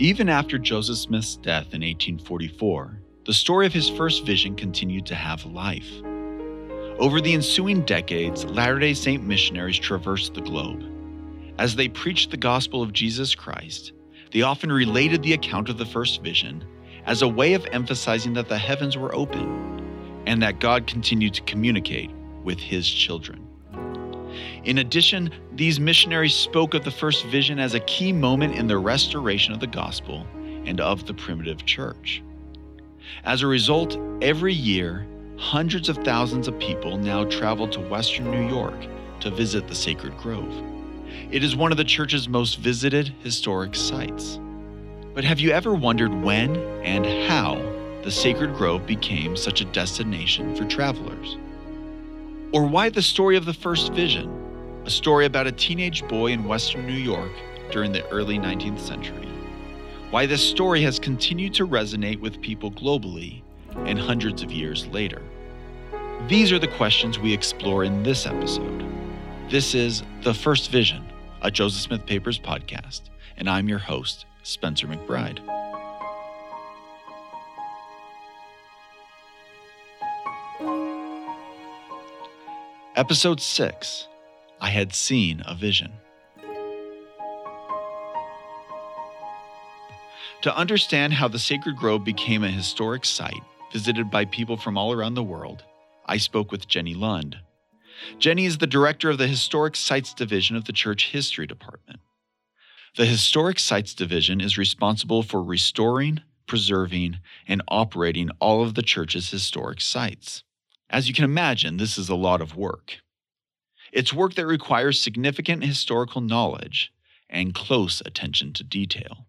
Even after Joseph Smith's death in 1844, the story of his first vision continued to have life. Over the ensuing decades, Latter day Saint missionaries traversed the globe. As they preached the gospel of Jesus Christ, they often related the account of the first vision as a way of emphasizing that the heavens were open and that God continued to communicate with his children. In addition, these missionaries spoke of the first vision as a key moment in the restoration of the gospel and of the primitive church. As a result, every year, hundreds of thousands of people now travel to Western New York to visit the Sacred Grove. It is one of the church's most visited historic sites. But have you ever wondered when and how the Sacred Grove became such a destination for travelers? Or why the story of the first vision, a story about a teenage boy in Western New York during the early 19th century? Why this story has continued to resonate with people globally and hundreds of years later? These are the questions we explore in this episode. This is The First Vision, a Joseph Smith Papers podcast, and I'm your host, Spencer McBride. Episode 6 I Had Seen a Vision. To understand how the Sacred Grove became a historic site visited by people from all around the world, I spoke with Jenny Lund. Jenny is the director of the Historic Sites Division of the Church History Department. The Historic Sites Division is responsible for restoring, preserving, and operating all of the church's historic sites. As you can imagine, this is a lot of work. It's work that requires significant historical knowledge and close attention to detail.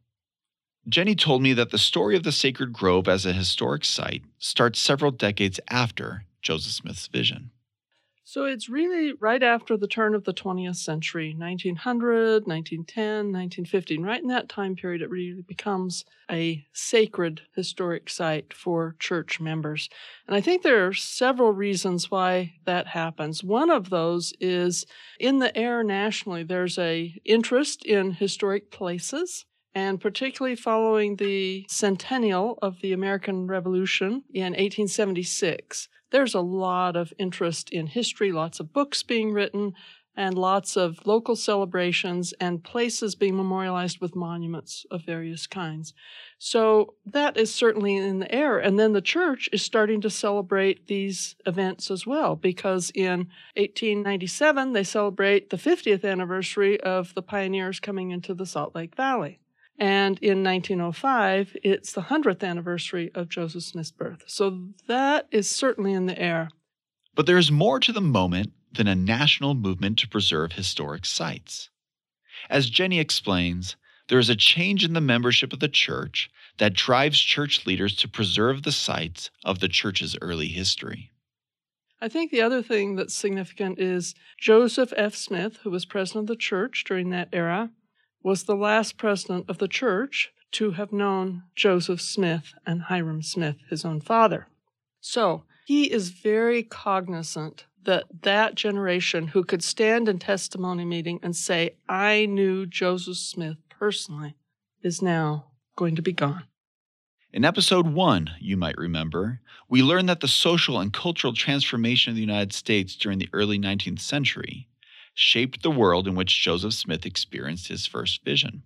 Jenny told me that the story of the Sacred Grove as a historic site starts several decades after Joseph Smith's vision. So it's really right after the turn of the 20th century, 1900, 1910, 1915. Right in that time period, it really becomes a sacred historic site for church members. And I think there are several reasons why that happens. One of those is in the air nationally, there's a interest in historic places and particularly following the centennial of the American Revolution in 1876 there's a lot of interest in history, lots of books being written, and lots of local celebrations and places being memorialized with monuments of various kinds. So that is certainly in the air. And then the church is starting to celebrate these events as well, because in 1897, they celebrate the 50th anniversary of the pioneers coming into the Salt Lake Valley. And in 1905, it's the 100th anniversary of Joseph Smith's birth. So that is certainly in the air. But there is more to the moment than a national movement to preserve historic sites. As Jenny explains, there is a change in the membership of the church that drives church leaders to preserve the sites of the church's early history. I think the other thing that's significant is Joseph F. Smith, who was president of the church during that era, was the last president of the church to have known Joseph Smith and Hyrum Smith, his own father. So he is very cognizant that that generation who could stand in testimony meeting and say, I knew Joseph Smith personally, is now going to be gone. In episode one, you might remember, we learned that the social and cultural transformation of the United States during the early 19th century shaped the world in which Joseph Smith experienced his first vision?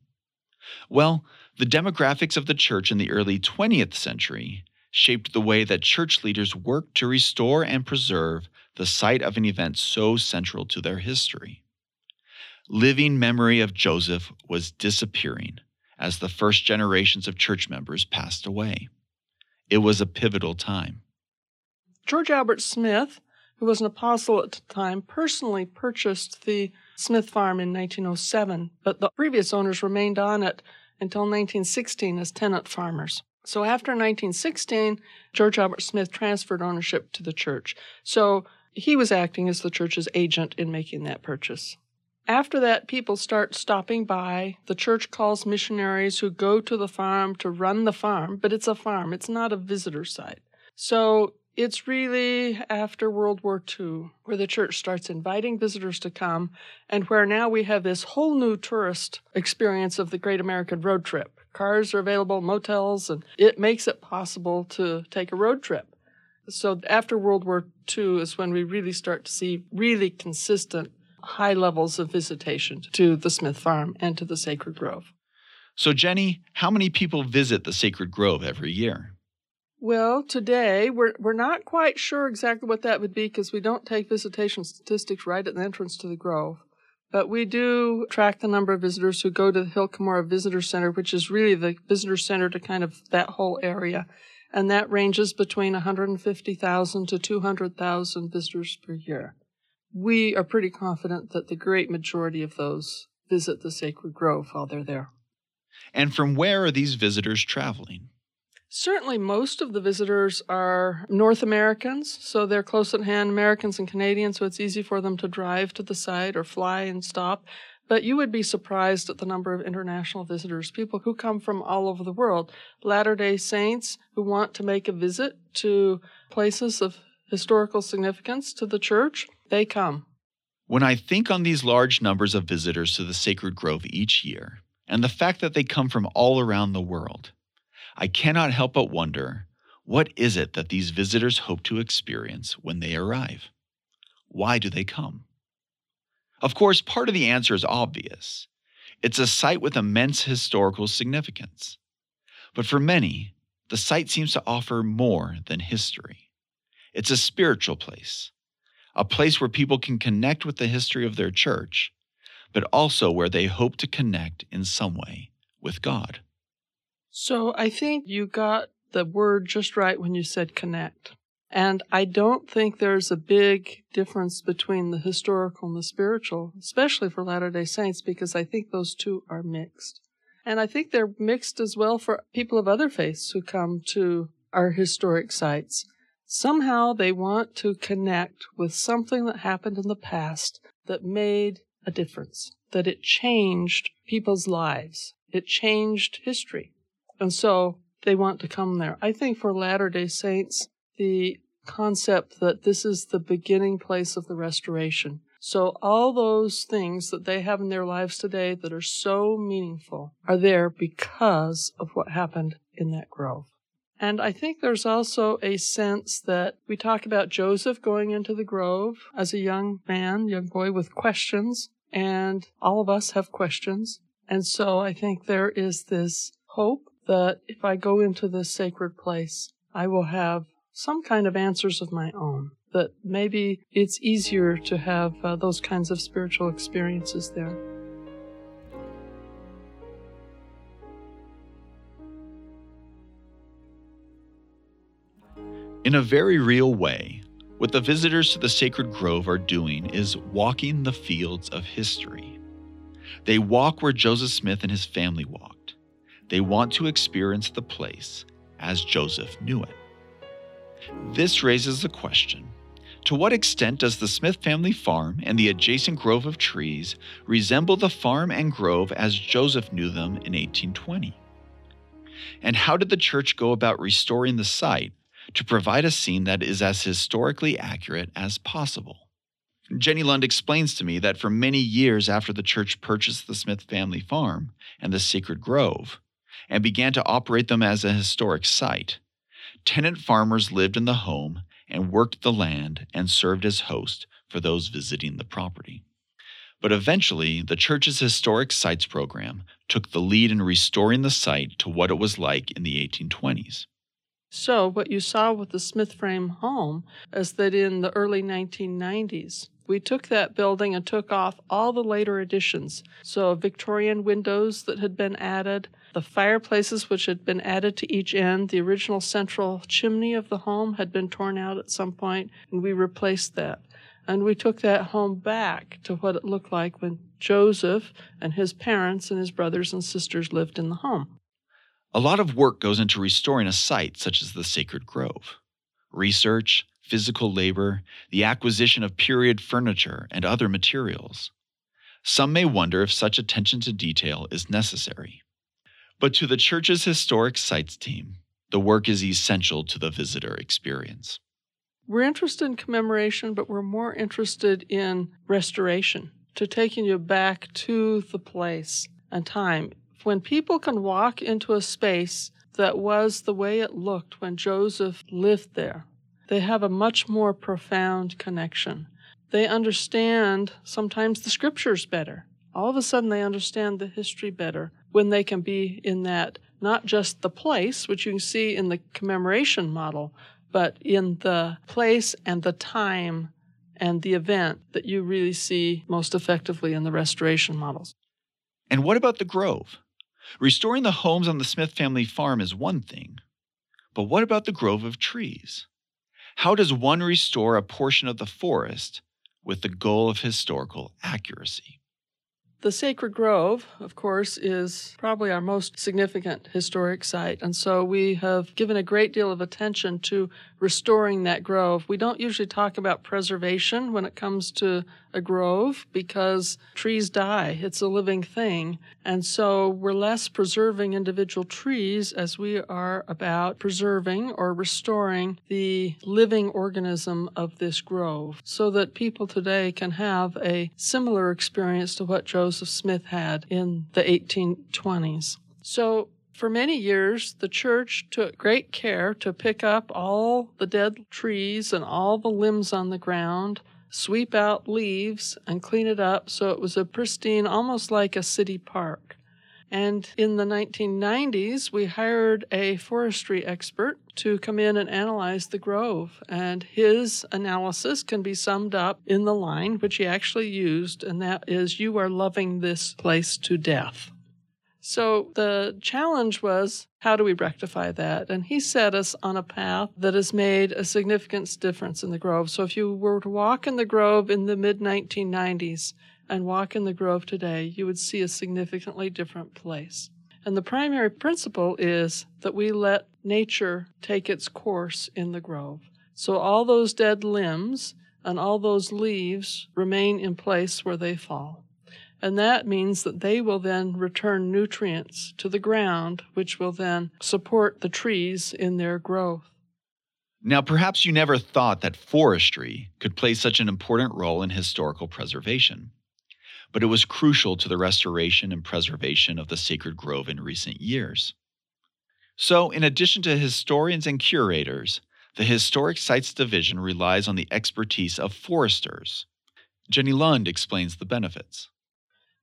Well, the demographics of the church in the early 20th century shaped the way that church leaders worked to restore and preserve the site of an event so central to their history. Living memory of Joseph was disappearing as the first generations of church members passed away. It was a pivotal time. George Albert Smith who was an apostle at the time, personally purchased the Smith farm in 1907, but the previous owners remained on it until 1916 as tenant farmers. So after 1916, George Albert Smith transferred ownership to the church. So he was acting as the church's agent in making that purchase. After that, people start stopping by. The church calls missionaries who go to the farm to run the farm, but it's a farm, it's not a visitor site. So It's really after World War II where the church starts inviting visitors to come, and where now we have this whole new tourist experience of the Great American Road Trip. Cars are available, motels, and it makes it possible to take a road trip. So after World War II is when we really start to see really consistent high levels of visitation to the Smith Farm and to the Sacred Grove. So, Jenny, how many people visit the Sacred Grove every year? Well, today we're we're not quite sure exactly what that would be because we don't take visitation statistics right at the entrance to the grove. But we do track the number of visitors who go to the Hill Visitor Center, which is really the visitor center to kind of that whole area. And that ranges between 150,000 to 200,000 visitors per year. We are pretty confident that the great majority of those visit the Sacred Grove while they're there. And from where are these visitors traveling? Certainly, most of the visitors are North Americans, so they're close at hand Americans and Canadians, so it's easy for them to drive to the site or fly and stop. But you would be surprised at the number of international visitors, people who come from all over the world. Latter day Saints who want to make a visit to places of historical significance to the church, they come. When I think on these large numbers of visitors to the Sacred Grove each year, and the fact that they come from all around the world, I cannot help but wonder what is it that these visitors hope to experience when they arrive? Why do they come? Of course, part of the answer is obvious it's a site with immense historical significance. But for many, the site seems to offer more than history. It's a spiritual place, a place where people can connect with the history of their church, but also where they hope to connect in some way with God. So I think you got the word just right when you said connect. And I don't think there's a big difference between the historical and the spiritual, especially for Latter day Saints, because I think those two are mixed. And I think they're mixed as well for people of other faiths who come to our historic sites. Somehow they want to connect with something that happened in the past that made a difference, that it changed people's lives. It changed history. And so they want to come there. I think for Latter day Saints, the concept that this is the beginning place of the restoration. So all those things that they have in their lives today that are so meaningful are there because of what happened in that grove. And I think there's also a sense that we talk about Joseph going into the grove as a young man, young boy with questions, and all of us have questions. And so I think there is this hope that if I go into this sacred place, I will have some kind of answers of my own. That maybe it's easier to have uh, those kinds of spiritual experiences there. In a very real way, what the visitors to the sacred grove are doing is walking the fields of history. They walk where Joseph Smith and his family walked they want to experience the place as Joseph knew it. This raises the question to what extent does the Smith family farm and the adjacent grove of trees resemble the farm and grove as Joseph knew them in 1820? And how did the church go about restoring the site to provide a scene that is as historically accurate as possible? Jenny Lund explains to me that for many years after the church purchased the Smith family farm and the sacred grove, and began to operate them as a historic site. Tenant farmers lived in the home and worked the land and served as host for those visiting the property. But eventually, the church's historic sites program took the lead in restoring the site to what it was like in the 1820s. So, what you saw with the Smith frame home is that in the early 1990s, we took that building and took off all the later additions. So, Victorian windows that had been added, the fireplaces which had been added to each end, the original central chimney of the home had been torn out at some point, and we replaced that. And we took that home back to what it looked like when Joseph and his parents and his brothers and sisters lived in the home. A lot of work goes into restoring a site such as the Sacred Grove. Research, physical labor, the acquisition of period furniture, and other materials. Some may wonder if such attention to detail is necessary. But to the church's historic sites team, the work is essential to the visitor experience. we're interested in commemoration, but we're more interested in restoration, to taking you back to the place and time. When people can walk into a space that was the way it looked when Joseph lived there, they have a much more profound connection. They understand sometimes the scriptures better. All of a sudden, they understand the history better when they can be in that, not just the place, which you can see in the commemoration model, but in the place and the time and the event that you really see most effectively in the restoration models. And what about the grove? Restoring the homes on the Smith family farm is one thing, but what about the grove of trees? How does one restore a portion of the forest with the goal of historical accuracy? The Sacred Grove, of course, is probably our most significant historic site, and so we have given a great deal of attention to restoring that grove. We don't usually talk about preservation when it comes to a grove because trees die. It's a living thing. And so we're less preserving individual trees as we are about preserving or restoring the living organism of this grove so that people today can have a similar experience to what Joseph Smith had in the 1820s. So for many years, the church took great care to pick up all the dead trees and all the limbs on the ground, sweep out leaves, and clean it up so it was a pristine, almost like a city park. And in the 1990s, we hired a forestry expert to come in and analyze the grove. And his analysis can be summed up in the line which he actually used, and that is You are loving this place to death. So the challenge was how do we rectify that? And he set us on a path that has made a significant difference in the Grove. So if you were to walk in the Grove in the mid 1990s and walk in the Grove today, you would see a significantly different place. And the primary principle is that we let nature take its course in the Grove. So all those dead limbs and all those leaves remain in place where they fall. And that means that they will then return nutrients to the ground, which will then support the trees in their growth. Now, perhaps you never thought that forestry could play such an important role in historical preservation, but it was crucial to the restoration and preservation of the sacred grove in recent years. So, in addition to historians and curators, the Historic Sites Division relies on the expertise of foresters. Jenny Lund explains the benefits.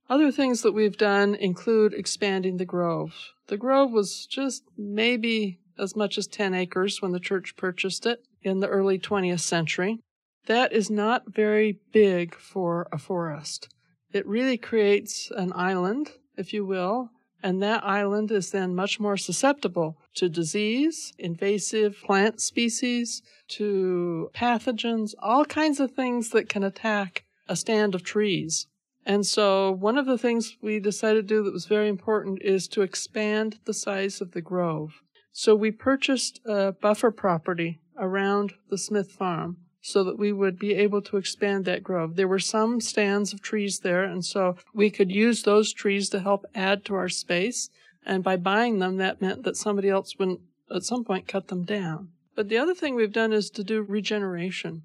Other things that we've done include expanding the grove. The grove was just maybe as much as 10 acres when the church purchased it in the early 20th century. That is not very big for a forest. It really creates an island, if you will, and that island is then much more susceptible to disease, invasive plant species, to pathogens, all kinds of things that can attack a stand of trees. And so, one of the things we decided to do that was very important is to expand the size of the grove. So, we purchased a buffer property around the Smith farm so that we would be able to expand that grove. There were some stands of trees there, and so we could use those trees to help add to our space. And by buying them, that meant that somebody else wouldn't at some point cut them down. But the other thing we've done is to do regeneration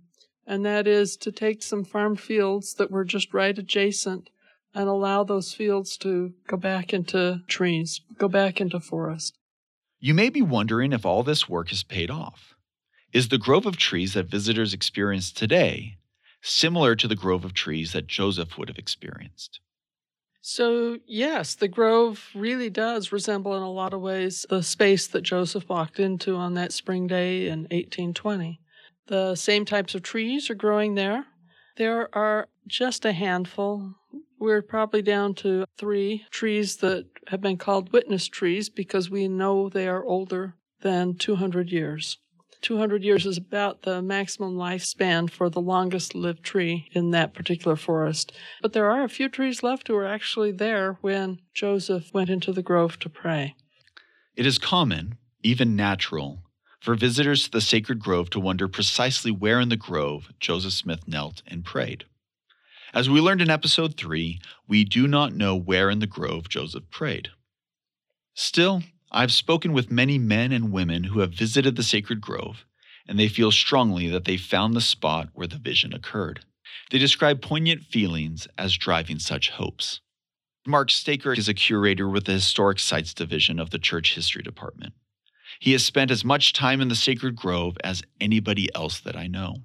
and that is to take some farm fields that were just right adjacent and allow those fields to go back into trees, go back into forest. You may be wondering if all this work has paid off. Is the grove of trees that visitors experience today similar to the grove of trees that Joseph would have experienced? So, yes, the grove really does resemble in a lot of ways the space that Joseph walked into on that spring day in 1820. The same types of trees are growing there. There are just a handful. We're probably down to three trees that have been called witness trees because we know they are older than 200 years. 200 years is about the maximum lifespan for the longest lived tree in that particular forest. But there are a few trees left who are actually there when Joseph went into the grove to pray. It is common, even natural, for visitors to the sacred grove to wonder precisely where in the grove Joseph Smith knelt and prayed. As we learned in episode 3, we do not know where in the grove Joseph prayed. Still, I've spoken with many men and women who have visited the sacred grove, and they feel strongly that they found the spot where the vision occurred. They describe poignant feelings as driving such hopes. Mark Staker is a curator with the Historic Sites Division of the Church History Department. He has spent as much time in the sacred grove as anybody else that I know.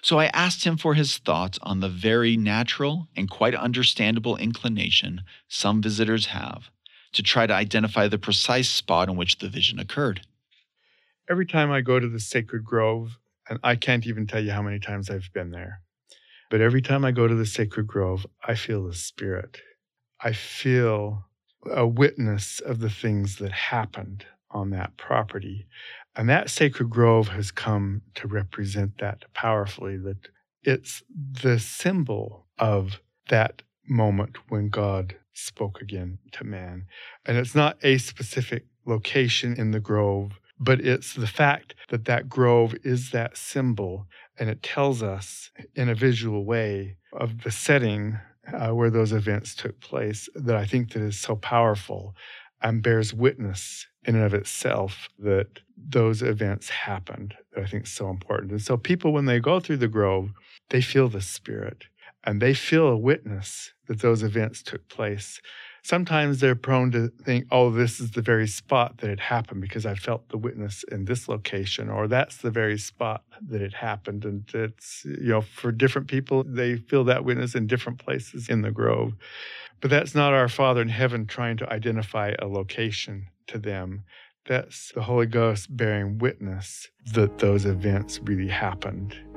So I asked him for his thoughts on the very natural and quite understandable inclination some visitors have to try to identify the precise spot in which the vision occurred. Every time I go to the sacred grove, and I can't even tell you how many times I've been there, but every time I go to the sacred grove, I feel the spirit. I feel a witness of the things that happened on that property. And that sacred grove has come to represent that powerfully, that it's the symbol of that moment when God spoke again to man. And it's not a specific location in the grove, but it's the fact that that grove is that symbol and it tells us in a visual way of the setting uh, where those events took place that I think that is so powerful and bears witness in and of itself that those events happened that I think is so important. And so people when they go through the grove, they feel the spirit and they feel a witness that those events took place sometimes they're prone to think, oh, this is the very spot that it happened because I felt the witness in this location, or that's the very spot that it happened. And it's, you know, for different people, they feel that witness in different places in the grove. But that's not our Father in heaven trying to identify a location to them. That's the Holy Ghost bearing witness that those events really happened.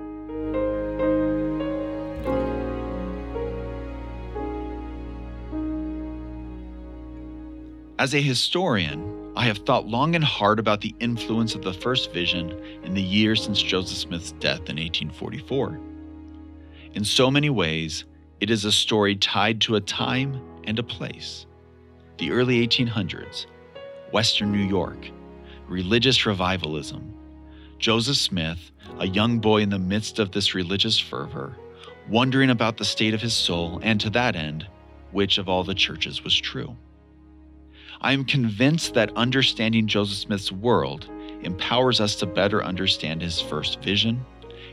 As a historian, I have thought long and hard about the influence of the first vision in the years since Joseph Smith's death in 1844. In so many ways, it is a story tied to a time and a place. The early 1800s, Western New York, religious revivalism. Joseph Smith, a young boy in the midst of this religious fervor, wondering about the state of his soul and to that end, which of all the churches was true. I am convinced that understanding Joseph Smith's world empowers us to better understand his first vision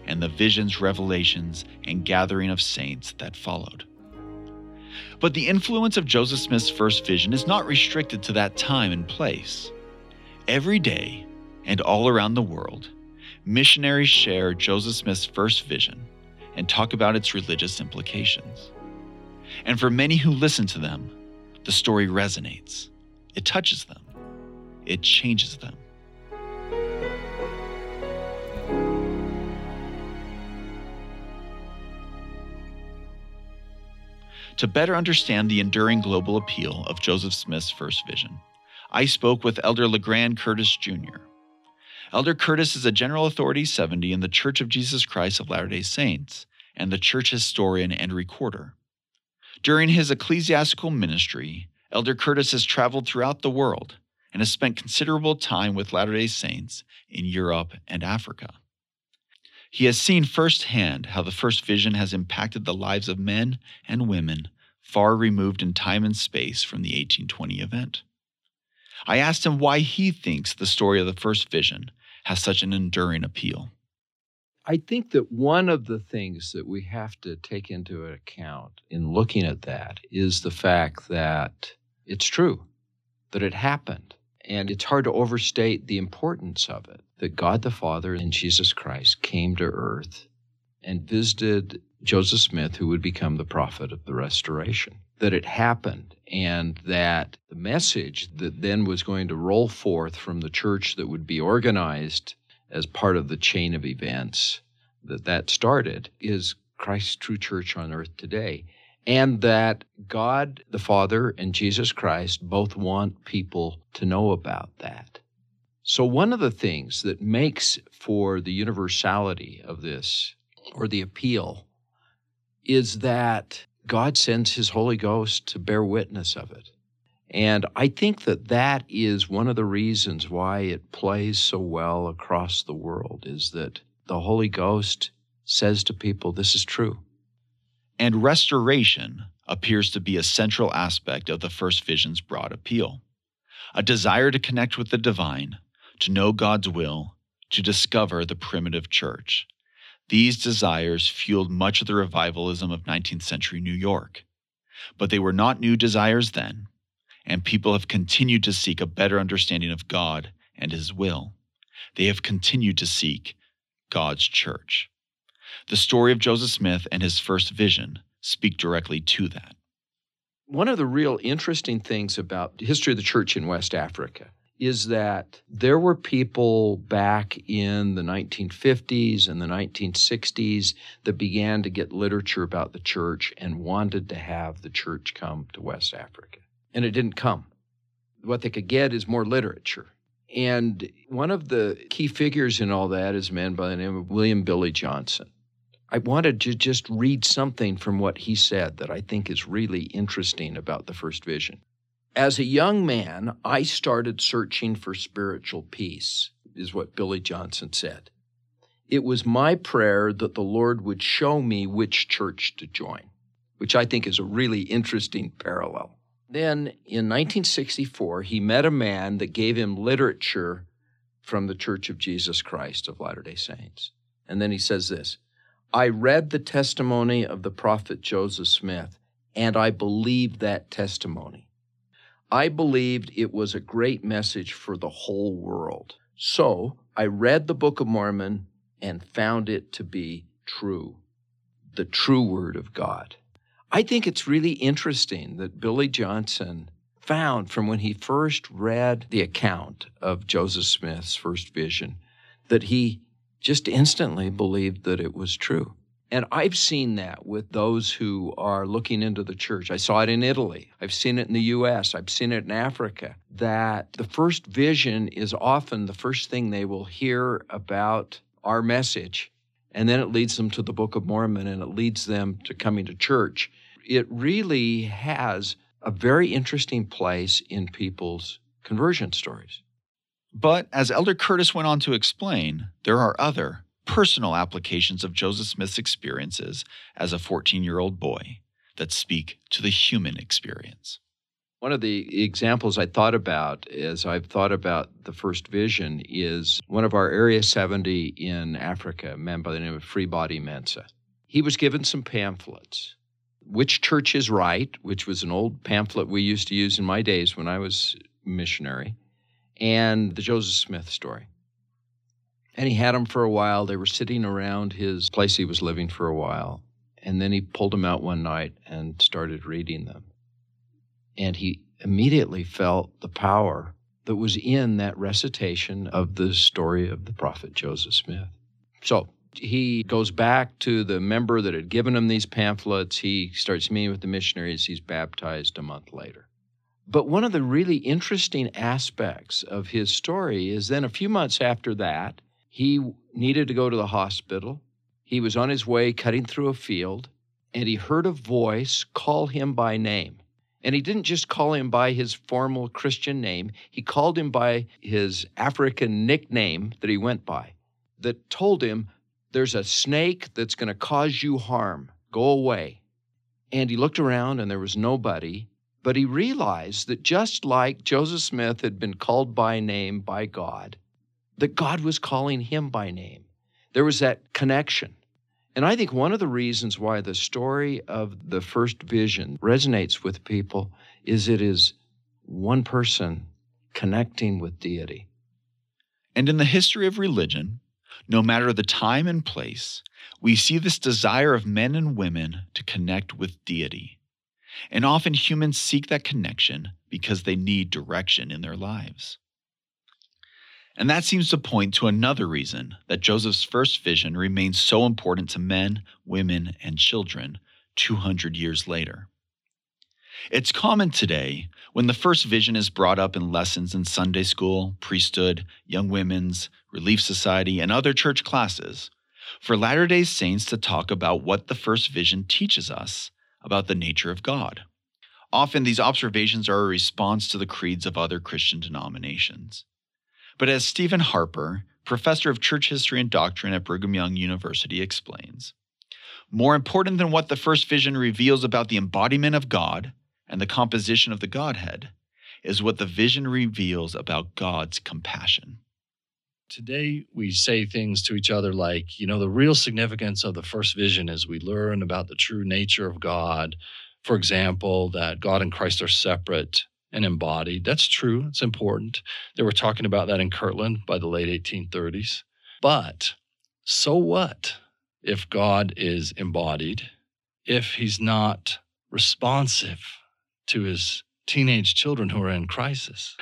and the vision's revelations and gathering of saints that followed. But the influence of Joseph Smith's first vision is not restricted to that time and place. Every day and all around the world, missionaries share Joseph Smith's first vision and talk about its religious implications. And for many who listen to them, the story resonates. It touches them, it changes them. To better understand the enduring global appeal of Joseph Smith's first vision, I spoke with Elder LeGrand Curtis Jr. Elder Curtis is a General Authority 70 in the Church of Jesus Christ of Latter day Saints and the church historian and recorder. During his ecclesiastical ministry, Elder Curtis has traveled throughout the world and has spent considerable time with Latter day Saints in Europe and Africa. He has seen firsthand how the first vision has impacted the lives of men and women far removed in time and space from the 1820 event. I asked him why he thinks the story of the first vision has such an enduring appeal. I think that one of the things that we have to take into account in looking at that is the fact that it's true that it happened. And it's hard to overstate the importance of it that God the Father and Jesus Christ came to earth and visited Joseph Smith, who would become the prophet of the restoration. That it happened, and that the message that then was going to roll forth from the church that would be organized as part of the chain of events that that started is Christ's true church on earth today and that God the Father and Jesus Christ both want people to know about that. So, one of the things that makes for the universality of this or the appeal is that God sends His Holy Ghost to bear witness of it. And I think that that is one of the reasons why it plays so well across the world is that the Holy Ghost says to people, This is true and restoration appears to be a central aspect of the first vision's broad appeal. A desire to connect with the divine, to know God's will, to discover the primitive church. These desires fueled much of the revivalism of 19th century New York. But they were not new desires then, and people have continued to seek a better understanding of God and His will. They have continued to seek God's church. The story of Joseph Smith and his first vision speak directly to that. One of the real interesting things about the history of the church in West Africa is that there were people back in the 1950s and the 1960s that began to get literature about the church and wanted to have the church come to West Africa. And it didn't come. What they could get is more literature. And one of the key figures in all that is a man by the name of William Billy Johnson. I wanted to just read something from what he said that I think is really interesting about the first vision. As a young man, I started searching for spiritual peace, is what Billy Johnson said. It was my prayer that the Lord would show me which church to join, which I think is a really interesting parallel. Then in 1964, he met a man that gave him literature from the Church of Jesus Christ of Latter day Saints. And then he says this I read the testimony of the prophet Joseph Smith, and I believed that testimony. I believed it was a great message for the whole world. So I read the Book of Mormon and found it to be true, the true Word of God. I think it's really interesting that Billy Johnson found from when he first read the account of Joseph Smith's first vision that he just instantly believed that it was true. And I've seen that with those who are looking into the church. I saw it in Italy. I've seen it in the US. I've seen it in Africa. That the first vision is often the first thing they will hear about our message. And then it leads them to the Book of Mormon and it leads them to coming to church. It really has a very interesting place in people's conversion stories. But as Elder Curtis went on to explain, there are other personal applications of Joseph Smith's experiences as a 14 year old boy that speak to the human experience. One of the examples I thought about as I've thought about the first vision is one of our Area 70 in Africa, a man by the name of Freebody Mensah. He was given some pamphlets. Which Church is Right, which was an old pamphlet we used to use in my days when I was missionary, and the Joseph Smith story. And he had them for a while. They were sitting around his place he was living for a while. And then he pulled them out one night and started reading them. And he immediately felt the power that was in that recitation of the story of the prophet Joseph Smith. So he goes back to the member that had given him these pamphlets. He starts meeting with the missionaries. He's baptized a month later. But one of the really interesting aspects of his story is then a few months after that, he needed to go to the hospital. He was on his way cutting through a field, and he heard a voice call him by name. And he didn't just call him by his formal Christian name, he called him by his African nickname that he went by, that told him, There's a snake that's going to cause you harm. Go away. And he looked around, and there was nobody. But he realized that just like Joseph Smith had been called by name by God, that God was calling him by name. There was that connection. And I think one of the reasons why the story of the first vision resonates with people is it is one person connecting with deity. And in the history of religion, no matter the time and place, we see this desire of men and women to connect with deity. And often humans seek that connection because they need direction in their lives. And that seems to point to another reason that Joseph's first vision remains so important to men, women, and children 200 years later. It's common today when the first vision is brought up in lessons in Sunday school, priesthood, young women's, relief society, and other church classes for Latter day Saints to talk about what the first vision teaches us about the nature of God. Often these observations are a response to the creeds of other Christian denominations. But as Steven Harper, professor of church history and doctrine at Brigham Young University, explains, more important than what the first vision reveals about the embodiment of God and the composition of the Godhead is what the vision reveals about God's compassion. Today, we say things to each other like, you know, the real significance of the first vision is we learn about the true nature of God. For example, that God and Christ are separate and embodied. That's true, it's important. They were talking about that in Kirtland by the late 1830s. But so what if God is embodied, if he's not responsive to his teenage children who are in crisis?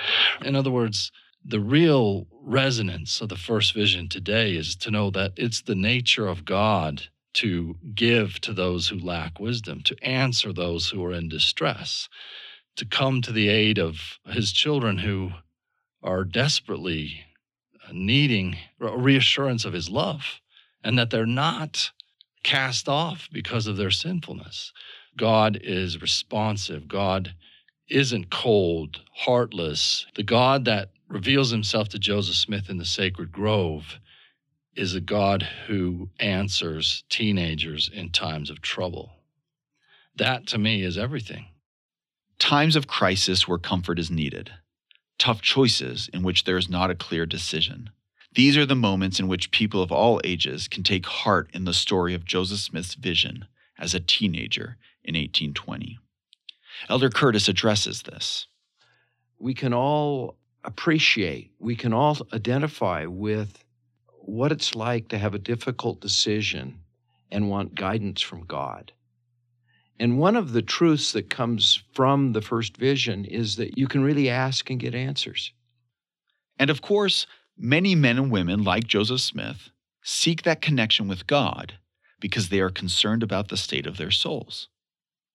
In other words, the real resonance of the first vision today is to know that it's the nature of God to give to those who lack wisdom, to answer those who are in distress, to come to the aid of his children who are desperately uh, needing reassurance of his love and that they're not cast off because of their sinfulness. God is responsive. God isn't cold, heartless. The God that reveals himself to Joseph Smith in the sacred grove is a God who answers teenagers in times of trouble. That to me is everything. Times of crisis where comfort is needed, tough choices in which there is not a clear decision. These are the moments in which people of all ages can take heart in the story of Joseph Smith's vision as a teenager in 1820. Elder Curtis addresses this. We can all appreciate, we can all identify with what it's like to have a difficult decision and want guidance from God. And one of the truths that comes from the first vision is that you can really ask and get answers. And of course, many men and women like Joseph Smith seek that connection with God because they are concerned about the state of their souls.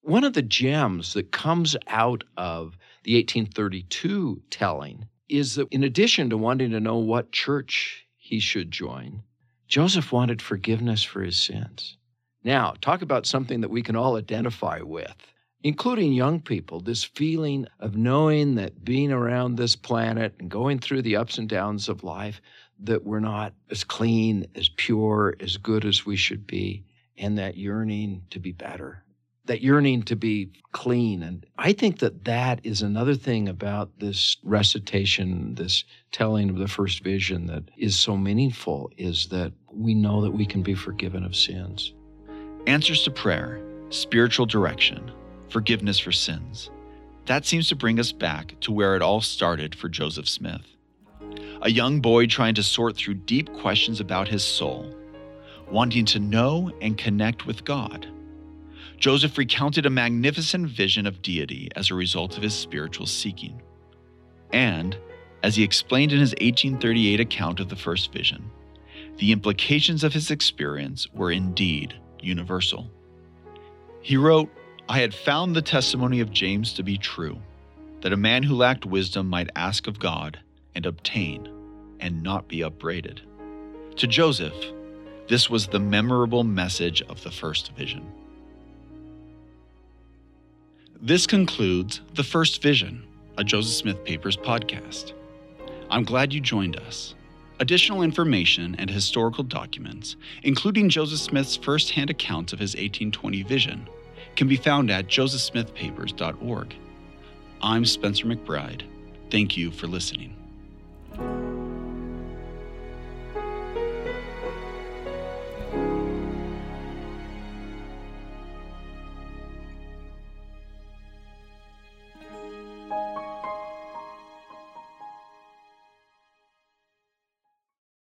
One of the gems that comes out of the 1832 telling is that in addition to wanting to know what church he should join, Joseph wanted forgiveness for his sins. Now, talk about something that we can all identify with, including young people this feeling of knowing that being around this planet and going through the ups and downs of life, that we're not as clean, as pure, as good as we should be, and that yearning to be better that yearning to be clean. And I think that that is another thing about this recitation, this telling of the first vision that is so meaningful is that we know that we can be forgiven of sins. Answers to prayer, spiritual direction, forgiveness for sins. That seems to bring us back to where it all started for Joseph Smith. A young boy trying to sort through deep questions about his soul, wanting to know and connect with God Joseph recounted a magnificent vision of deity as a result of his spiritual seeking. And, as he explained in his 1838 account of the first vision, the implications of his experience were indeed universal. He wrote, I had found the testimony of James to be true, that a man who lacked wisdom might ask of God and obtain, and not be upbraided. To Joseph, this was the memorable message of the first vision. This concludes The First Vision, a Joseph Smith Papers podcast. I'm glad you joined us. Additional information and historical documents, including Joseph Smith's first hand accounts of his 1820 vision, can be found at josephsmithpapers.org. I'm Spencer McBride. Thank you for listening.